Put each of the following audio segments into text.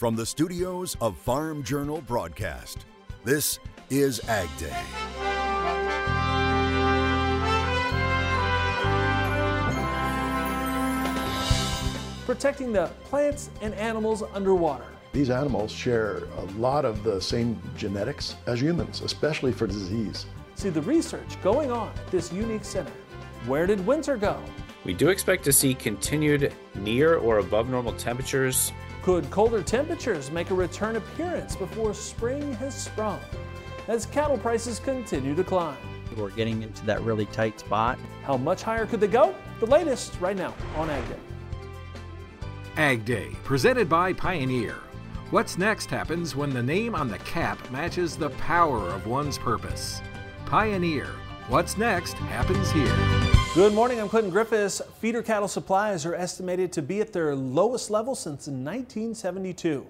From the studios of Farm Journal Broadcast, this is Ag Day. Protecting the plants and animals underwater. These animals share a lot of the same genetics as humans, especially for disease. See the research going on at this unique center. Where did winter go? We do expect to see continued near or above normal temperatures. Could colder temperatures make a return appearance before spring has sprung? As cattle prices continue to climb. We're getting into that really tight spot. How much higher could they go? The latest right now on Ag Day. Ag Day, presented by Pioneer. What's next happens when the name on the cap matches the power of one's purpose. Pioneer. What's next happens here. Good morning, I'm Clinton Griffiths. Feeder cattle supplies are estimated to be at their lowest level since 1972.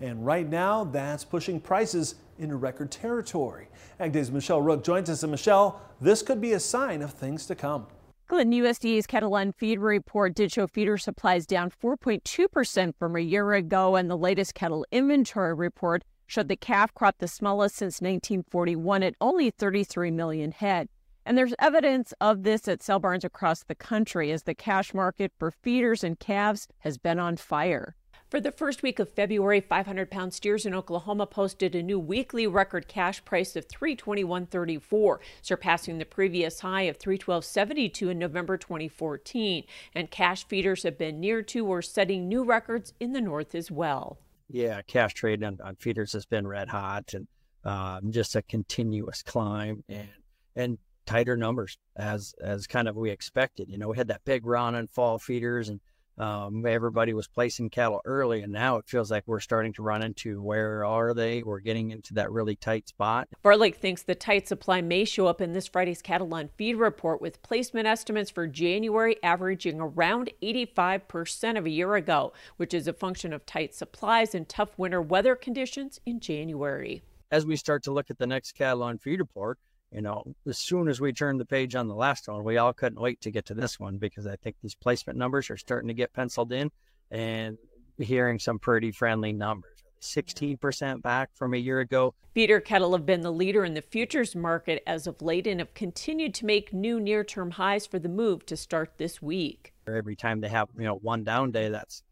And right now, that's pushing prices into record territory. Ag Day's Michelle Rook joins us. And Michelle, this could be a sign of things to come. Glenn, USDA's cattle on feed report did show feeder supplies down 4.2% from a year ago, and the latest cattle inventory report showed the calf crop the smallest since 1941 at only 33 million head. And there's evidence of this at sale barns across the country as the cash market for feeders and calves has been on fire. For the first week of February, 500 pound steers in Oklahoma posted a new weekly record cash price of 321.34, surpassing the previous high of 312.72 in November 2014. And cash feeders have been near to or setting new records in the north as well. Yeah, cash trade on, on feeders has been red hot and um, just a continuous climb and and tighter numbers as as kind of we expected. You know, we had that big run on fall feeders and um, everybody was placing cattle early, and now it feels like we're starting to run into where are they? We're getting into that really tight spot. Barlick thinks the tight supply may show up in this Friday's cattle on feed report, with placement estimates for January averaging around 85% of a year ago, which is a function of tight supplies and tough winter weather conditions in January. As we start to look at the next cattle on feed report, you know, as soon as we turned the page on the last one, we all couldn't wait to get to this one because I think these placement numbers are starting to get penciled in and hearing some pretty friendly numbers. 16% back from a year ago. Feeder cattle have been the leader in the futures market as of late and have continued to make new near term highs for the move to start this week. Every time they have, you know, one down day, that's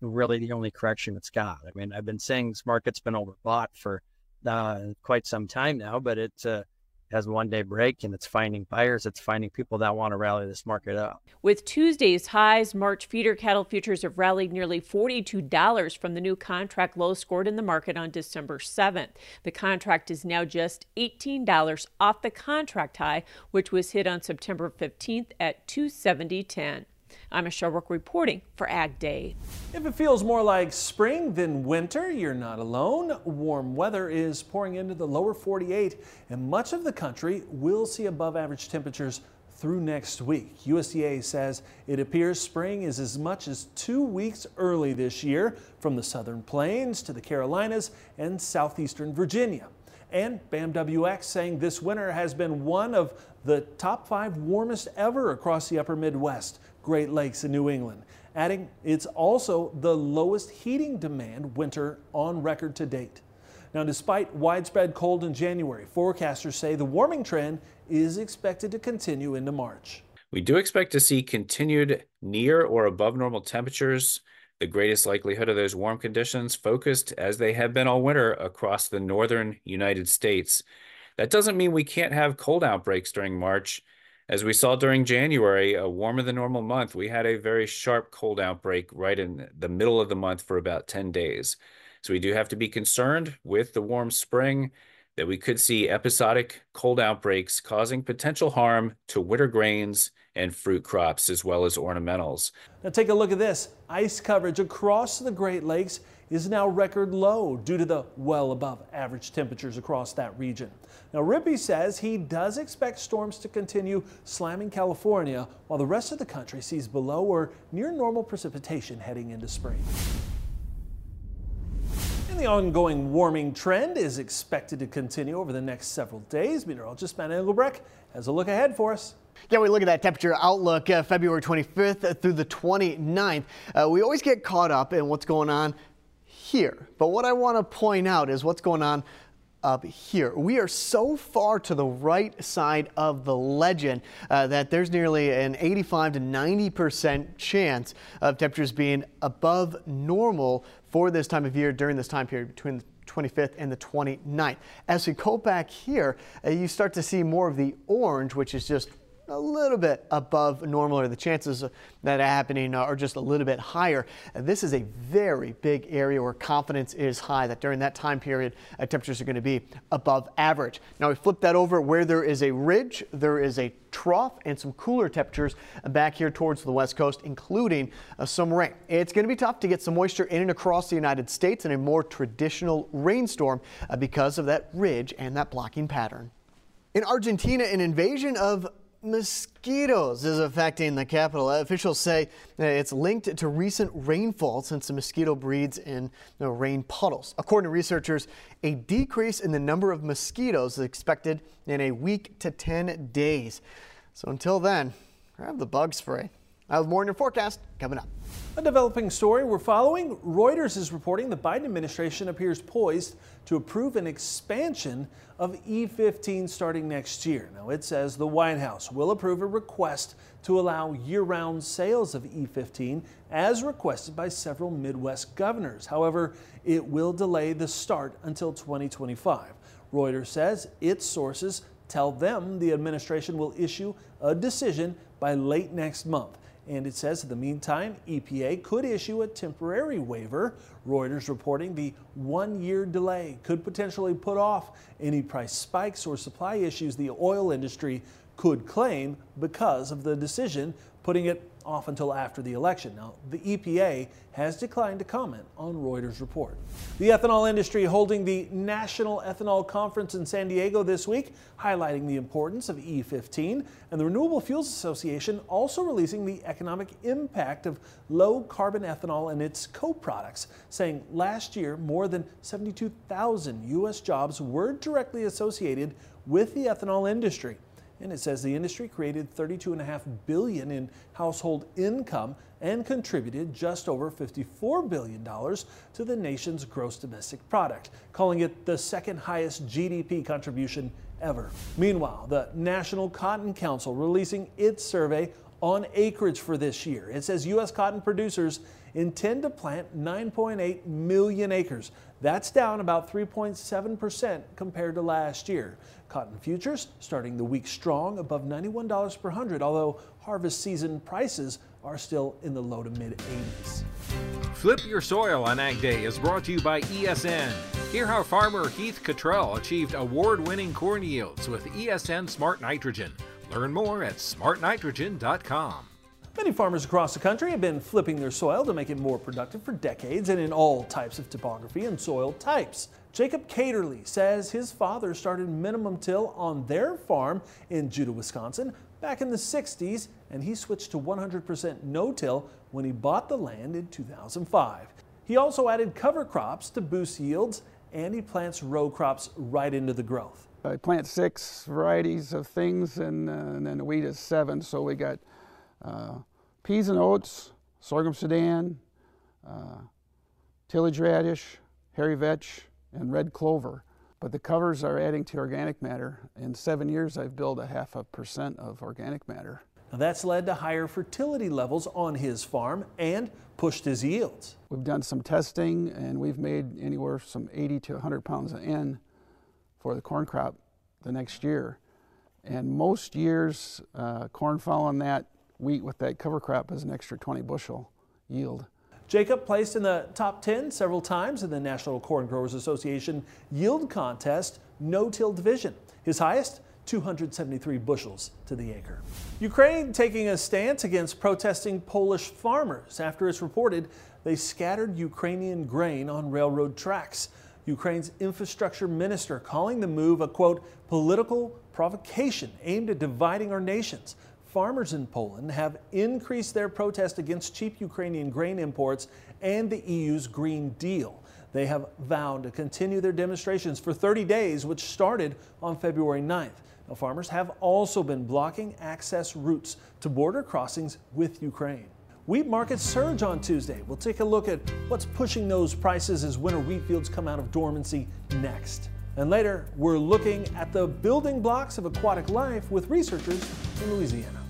really the only correction it's got. I mean, I've been saying this market's been overbought for uh, quite some time now, but it's uh, has one day break and it's finding buyers, it's finding people that want to rally this market up. With Tuesday's highs, March feeder cattle futures have rallied nearly $42 from the new contract low scored in the market on December 7th. The contract is now just $18 off the contract high, which was hit on September 15th at 270.10. I'm Michelle Rook reporting for Ag Day. If it feels more like spring than winter, you're not alone. Warm weather is pouring into the lower 48, and much of the country will see above average temperatures through next week. USDA says it appears spring is as much as two weeks early this year from the southern plains to the Carolinas and southeastern Virginia. And BAMWX saying this winter has been one of the top five warmest ever across the upper Midwest. Great Lakes in New England, adding it's also the lowest heating demand winter on record to date. Now, despite widespread cold in January, forecasters say the warming trend is expected to continue into March. We do expect to see continued near or above normal temperatures. The greatest likelihood of those warm conditions focused as they have been all winter across the northern United States. That doesn't mean we can't have cold outbreaks during March. As we saw during January, a warmer than normal month, we had a very sharp cold outbreak right in the middle of the month for about 10 days. So we do have to be concerned with the warm spring that we could see episodic cold outbreaks causing potential harm to winter grains and fruit crops as well as ornamentals. Now take a look at this. Ice coverage across the Great Lakes is now record low due to the well above average temperatures across that region. Now, Rippey says he does expect storms to continue slamming California while the rest of the country sees below or near normal precipitation heading into spring. And the ongoing warming trend is expected to continue over the next several days. Meteorologist Matt Engelbrecht has a look ahead for us. Yeah, we look at that temperature outlook uh, February 25th through the 29th. Uh, we always get caught up in what's going on here. But what I want to point out is what's going on up here. We are so far to the right side of the legend uh, that there's nearly an 85 to 90% chance of temperatures being above normal for this time of year during this time period between the 25th and the 29th. As we go back here, uh, you start to see more of the orange, which is just a little bit above normal, or the chances that happening are just a little bit higher. This is a very big area where confidence is high that during that time period, uh, temperatures are going to be above average. Now we flip that over where there is a ridge, there is a trough and some cooler temperatures back here towards the west coast, including uh, some rain. It's going to be tough to get some moisture in and across the United States in a more traditional rainstorm uh, because of that ridge and that blocking pattern. In Argentina, an invasion of mosquitoes is affecting the capital. Officials say uh, it's linked to recent rainfall since the mosquito breeds in rain puddles. According to researchers, a decrease in the number of mosquitoes is expected in a week to 10 days. So until then, grab the bug spray. I have more in your forecast coming up. A developing story we're following. Reuters is reporting the Biden administration appears poised to approve an expansion of E15 starting next year. Now, it says the White House will approve a request to allow year round sales of E15 as requested by several Midwest governors. However, it will delay the start until 2025. Reuters says its sources tell them the administration will issue a decision by late next month. And it says in the meantime, EPA could issue a temporary waiver. Reuters reporting the one year delay could potentially put off any price spikes or supply issues the oil industry could claim because of the decision, putting it off until after the election. Now, the EPA has declined to comment on Reuters' report. The ethanol industry holding the National Ethanol Conference in San Diego this week, highlighting the importance of E15, and the Renewable Fuels Association also releasing the economic impact of low carbon ethanol and its co products, saying last year more than 72,000 U.S. jobs were directly associated with the ethanol industry. And it says the industry created 32.5 billion in household income and contributed just over $54 billion to the nation's gross domestic product, calling it the second highest GDP contribution ever. Meanwhile, the National Cotton Council releasing its survey on acreage for this year. It says U.S. cotton producers intend to plant 9.8 million acres. That's down about 3.7% compared to last year. Cotton futures starting the week strong above $91 per hundred, although harvest season prices are still in the low to mid 80s. Flip Your Soil on Ag Day is brought to you by ESN. Hear how farmer Heath Cottrell achieved award winning corn yields with ESN Smart Nitrogen. Learn more at smartnitrogen.com. Many farmers across the country have been flipping their soil to make it more productive for decades and in all types of topography and soil types. Jacob Caterly says his father started minimum till on their farm in Juda, Wisconsin back in the 60s, and he switched to 100% no till when he bought the land in 2005. He also added cover crops to boost yields, and he plants row crops right into the growth. I plant six varieties of things, and, uh, and then the wheat is seven. So we got uh, peas and oats, sorghum sudan, uh, tillage radish, hairy vetch, and red clover. But the covers are adding to organic matter. In seven years, I've built a half a percent of organic matter. Now that's led to higher fertility levels on his farm and pushed his yields. We've done some testing and we've made anywhere from 80 to 100 pounds of N for the corn crop the next year. And most years, uh, corn following that, wheat with that cover crop is an extra 20 bushel yield. Jacob placed in the top 10 several times in the National Corn Growers Association yield contest no-till division. His highest, 273 bushels to the acre. Ukraine taking a stance against protesting Polish farmers after it's reported they scattered Ukrainian grain on railroad tracks. Ukraine's infrastructure minister calling the move a quote political provocation aimed at dividing our nations farmers in Poland have increased their protest against cheap Ukrainian grain imports and the EU's Green Deal. They have vowed to continue their demonstrations for 30 days, which started on February 9th. Now, farmers have also been blocking access routes to border crossings with Ukraine. Wheat markets surge on Tuesday. We'll take a look at what's pushing those prices as winter wheat fields come out of dormancy next. And later, we're looking at the building blocks of aquatic life with researchers in Louisiana.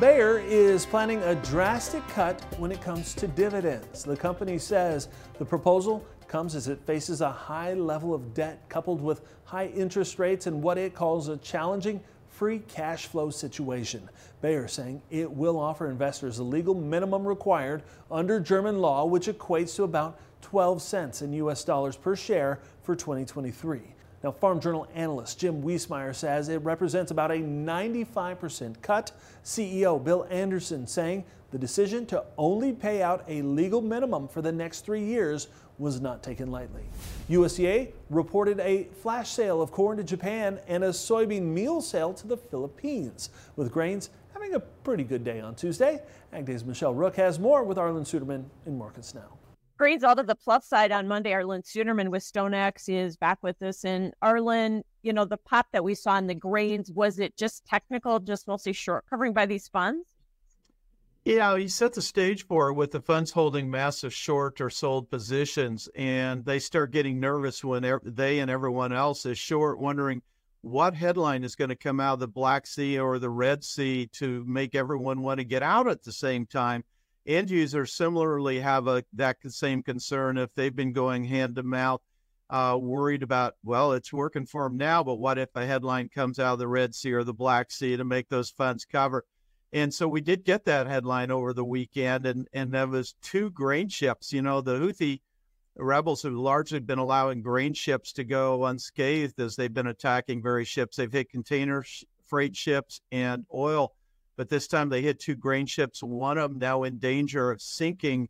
Bayer is planning a drastic cut when it comes to dividends. The company says the proposal comes as it faces a high level of debt coupled with high interest rates and what it calls a challenging free cash flow situation. Bayer saying it will offer investors a legal minimum required under German law, which equates to about 12 cents in US dollars per share for 2023. Now, Farm Journal analyst Jim Wiesemeyer says it represents about a 95% cut. CEO Bill Anderson saying the decision to only pay out a legal minimum for the next three years was not taken lightly. USDA reported a flash sale of corn to Japan and a soybean meal sale to the Philippines, with grains having a pretty good day on Tuesday. AgDay's Michelle Rook has more with Arlan Suderman in markets now. Grains all to the plus side on Monday. Arlan Suderman with StoneX is back with us. And Arlan, you know, the pop that we saw in the grains, was it just technical, just mostly short covering by these funds? Yeah, he set the stage for it with the funds holding massive short or sold positions, and they start getting nervous when they and everyone else is short, wondering what headline is going to come out of the Black Sea or the Red Sea to make everyone want to get out at the same time. End users similarly have a that same concern if they've been going hand to mouth, uh, worried about well, it's working for them now, but what if a headline comes out of the Red Sea or the Black Sea to make those funds cover? And so we did get that headline over the weekend, and and there was two grain ships. You know, the Houthi rebels have largely been allowing grain ships to go unscathed as they've been attacking various ships. They've hit container sh- freight ships and oil, but this time they hit two grain ships. One of them now in danger of sinking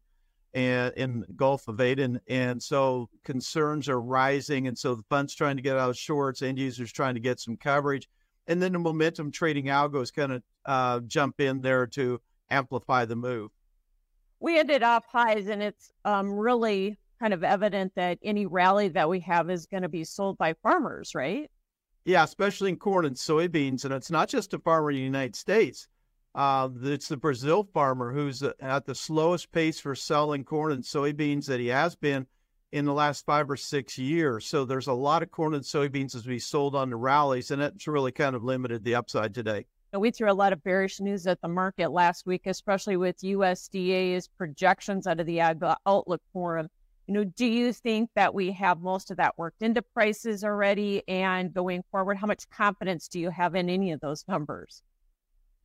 and in Gulf of Aden, and so concerns are rising. And so the fund's trying to get out of shorts, end users trying to get some coverage and then the momentum trading algos kind of uh, jump in there to amplify the move. We ended up highs, and it's um, really kind of evident that any rally that we have is going to be sold by farmers, right? Yeah, especially in corn and soybeans, and it's not just a farmer in the United States. Uh, it's the Brazil farmer who's at the slowest pace for selling corn and soybeans that he has been in the last five or six years. So there's a lot of corn and soybeans as we sold on the rallies, and it's really kind of limited the upside today. We threw a lot of bearish news at the market last week, especially with USDA's projections out of the Ag Outlook Forum. You know, do you think that we have most of that worked into prices already? And going forward, how much confidence do you have in any of those numbers?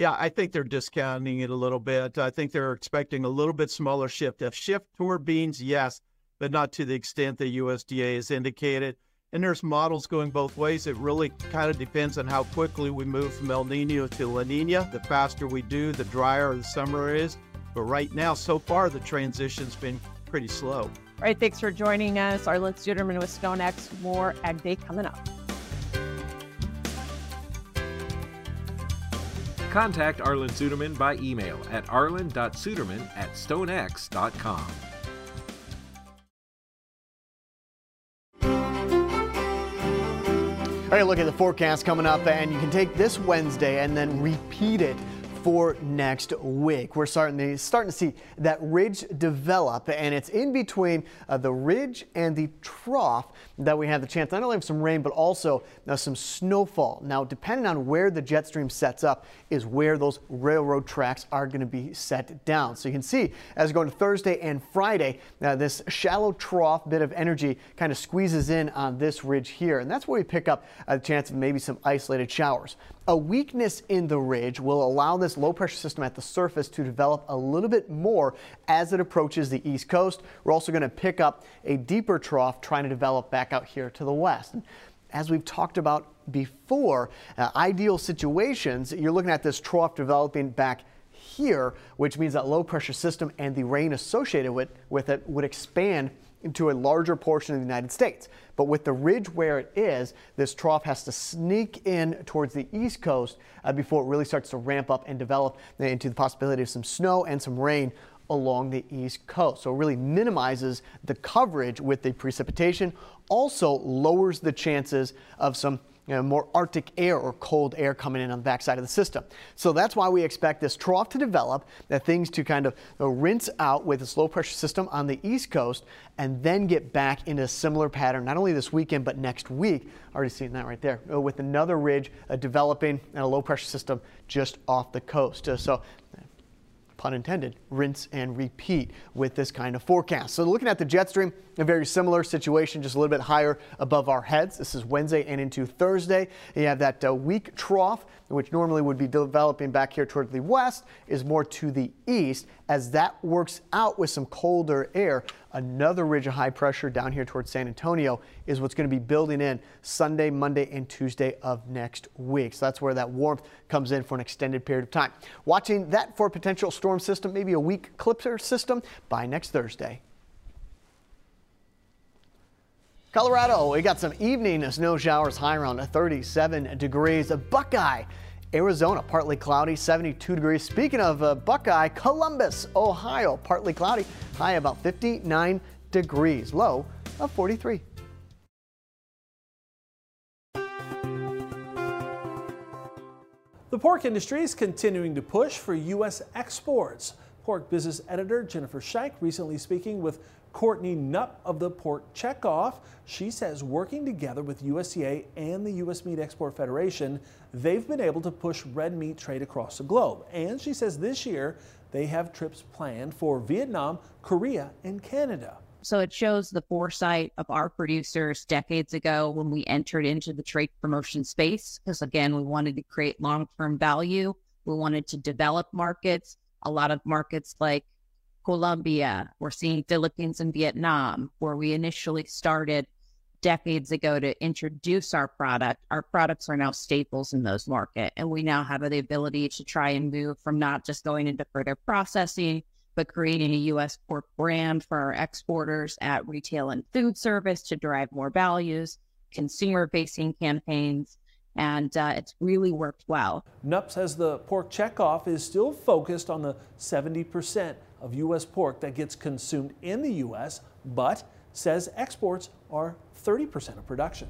Yeah, I think they're discounting it a little bit. I think they're expecting a little bit smaller shift. If shift toward beans, yes, but not to the extent the USDA has indicated. And there's models going both ways. It really kind of depends on how quickly we move from El Nino to La Nina. The faster we do, the drier the summer is. But right now, so far, the transition's been pretty slow. All right, thanks for joining us. Arlan Suderman with StoneX. More Ag Day coming up. Contact Arlan Suderman by email at arlan.suderman at stonex.com. All right, look at the forecast coming up, and you can take this Wednesday and then repeat it for next week. We're starting to, starting to see that ridge develop, and it's in between uh, the ridge and the trough that we have the chance not only of some rain, but also uh, some snowfall. Now, depending on where the jet stream sets up, is where those railroad tracks are going to be set down. So you can see as we go into Thursday and Friday, uh, this shallow trough bit of energy kind of squeezes in on this ridge here, and that's where we pick up a chance of maybe some isolated showers. A weakness in the ridge will allow this low pressure system at the surface to develop a little bit more as it approaches the east coast. We're also going to pick up a deeper trough trying to develop back out here to the west. As we've talked about before, uh, ideal situations, you're looking at this trough developing back here, which means that low pressure system and the rain associated with, with it would expand into a larger portion of the United States. But with the ridge where it is, this trough has to sneak in towards the east coast uh, before it really starts to ramp up and develop into the possibility of some snow and some rain along the east coast. So it really minimizes the coverage with the precipitation, also lowers the chances of some you know, more Arctic air or cold air coming in on the backside of the system. So that's why we expect this trough to develop, that things to kind of rinse out with this low pressure system on the east coast and then get back into a similar pattern, not only this weekend, but next week. Already seeing that right there with another ridge uh, developing and a low pressure system just off the coast. Uh, so pun intended, rinse and repeat with this kind of forecast. So looking at the jet stream, a very similar situation, just a little bit higher above our heads. This is Wednesday and into Thursday. You have that uh, weak trough, which normally would be developing back here toward the west, is more to the east. As that works out with some colder air, another ridge of high pressure down here towards San Antonio is what's going to be building in Sunday, Monday, and Tuesday of next week. So that's where that warmth comes in for an extended period of time. Watching that for a potential storm system, maybe a weak clipper system by next Thursday. Colorado, we got some evening snow showers high around 37 degrees. A Buckeye, Arizona, partly cloudy, 72 degrees. Speaking of uh, Buckeye, Columbus, Ohio, partly cloudy, high about 59 degrees, low of 43. The pork industry is continuing to push for U.S. exports. Pork business editor Jennifer Shike recently speaking with Courtney Knupp of the Pork Checkoff. She says working together with USDA and the U.S. Meat Export Federation, they've been able to push red meat trade across the globe. And she says this year they have trips planned for Vietnam, Korea, and Canada. So it shows the foresight of our producers decades ago when we entered into the trade promotion space. Because again, we wanted to create long term value, we wanted to develop markets. A lot of markets like Colombia, we're seeing Philippines and Vietnam, where we initially started decades ago to introduce our product. Our products are now staples in those markets, and we now have the ability to try and move from not just going into further processing but creating a U.S. pork brand for our exporters at retail and food service to drive more values, consumer facing campaigns. And uh, it's really worked well. Knupp says the pork checkoff is still focused on the 70% of U.S. pork that gets consumed in the U.S., but says exports are 30% of production.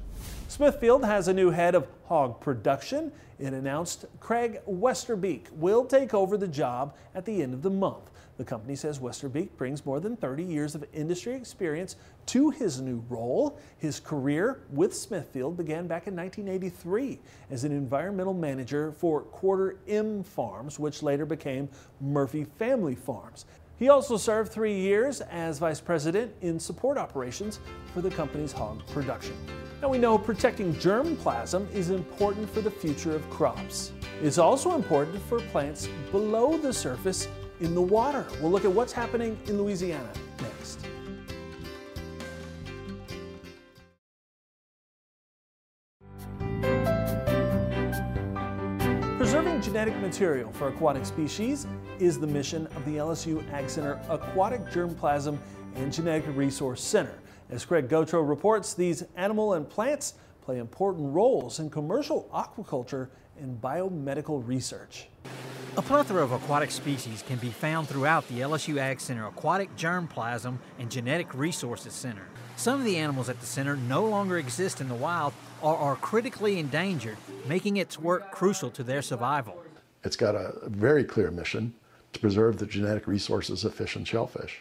Smithfield has a new head of hog production. It announced Craig Westerbeek will take over the job at the end of the month. The company says Westerbeek brings more than 30 years of industry experience to his new role. His career with Smithfield began back in 1983 as an environmental manager for Quarter M Farms, which later became Murphy Family Farms. He also served three years as vice president in support operations for the company's hog production. Now we know protecting germplasm is important for the future of crops. It's also important for plants below the surface in the water. We'll look at what's happening in Louisiana next. Material for aquatic species is the mission of the LSU Ag Center Aquatic Germplasm and Genetic Resource Center. As Craig Gautreaux reports, these animal and plants play important roles in commercial aquaculture and biomedical research. A plethora of aquatic species can be found throughout the LSU Ag Center Aquatic Germplasm and Genetic Resources Center. Some of the animals at the center no longer exist in the wild or are critically endangered, making its work crucial to their survival. It's got a very clear mission to preserve the genetic resources of fish and shellfish.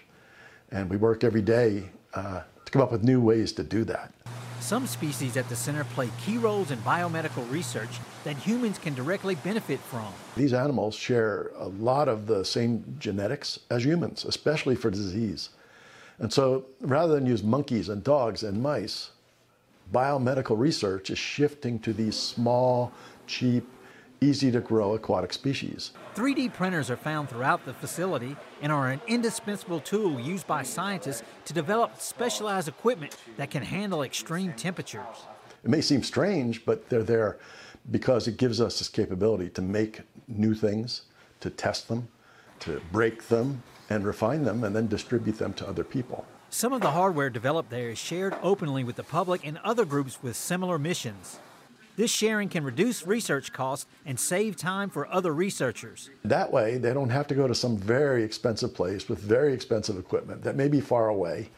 And we work every day uh, to come up with new ways to do that. Some species at the center play key roles in biomedical research that humans can directly benefit from. These animals share a lot of the same genetics as humans, especially for disease. And so rather than use monkeys and dogs and mice, biomedical research is shifting to these small, cheap, easy to grow aquatic species. 3D printers are found throughout the facility and are an indispensable tool used by scientists to develop specialized equipment that can handle extreme temperatures. It may seem strange, but they're there because it gives us this capability to make new things, to test them, to break them, and refine them, and then distribute them to other people. Some of the hardware developed there is shared openly with the public and other groups with similar missions. This sharing can reduce research costs and save time for other researchers. That way, they don't have to go to some very expensive place with very expensive equipment that may be far away.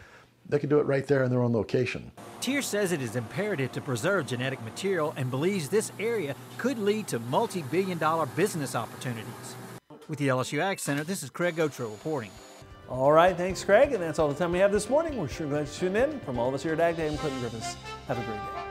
They can do it right there in their own location. Tiersch says it is imperative to preserve genetic material and believes this area could lead to multi billion dollar business opportunities. With the LSU Ag Center, this is Craig Gautreaux reporting. All right, thanks, Craig. And that's all the time we have this morning. We're sure glad you tuned in. From all of us here at Ag Day, I'm Clinton Griffiths. Have a great day.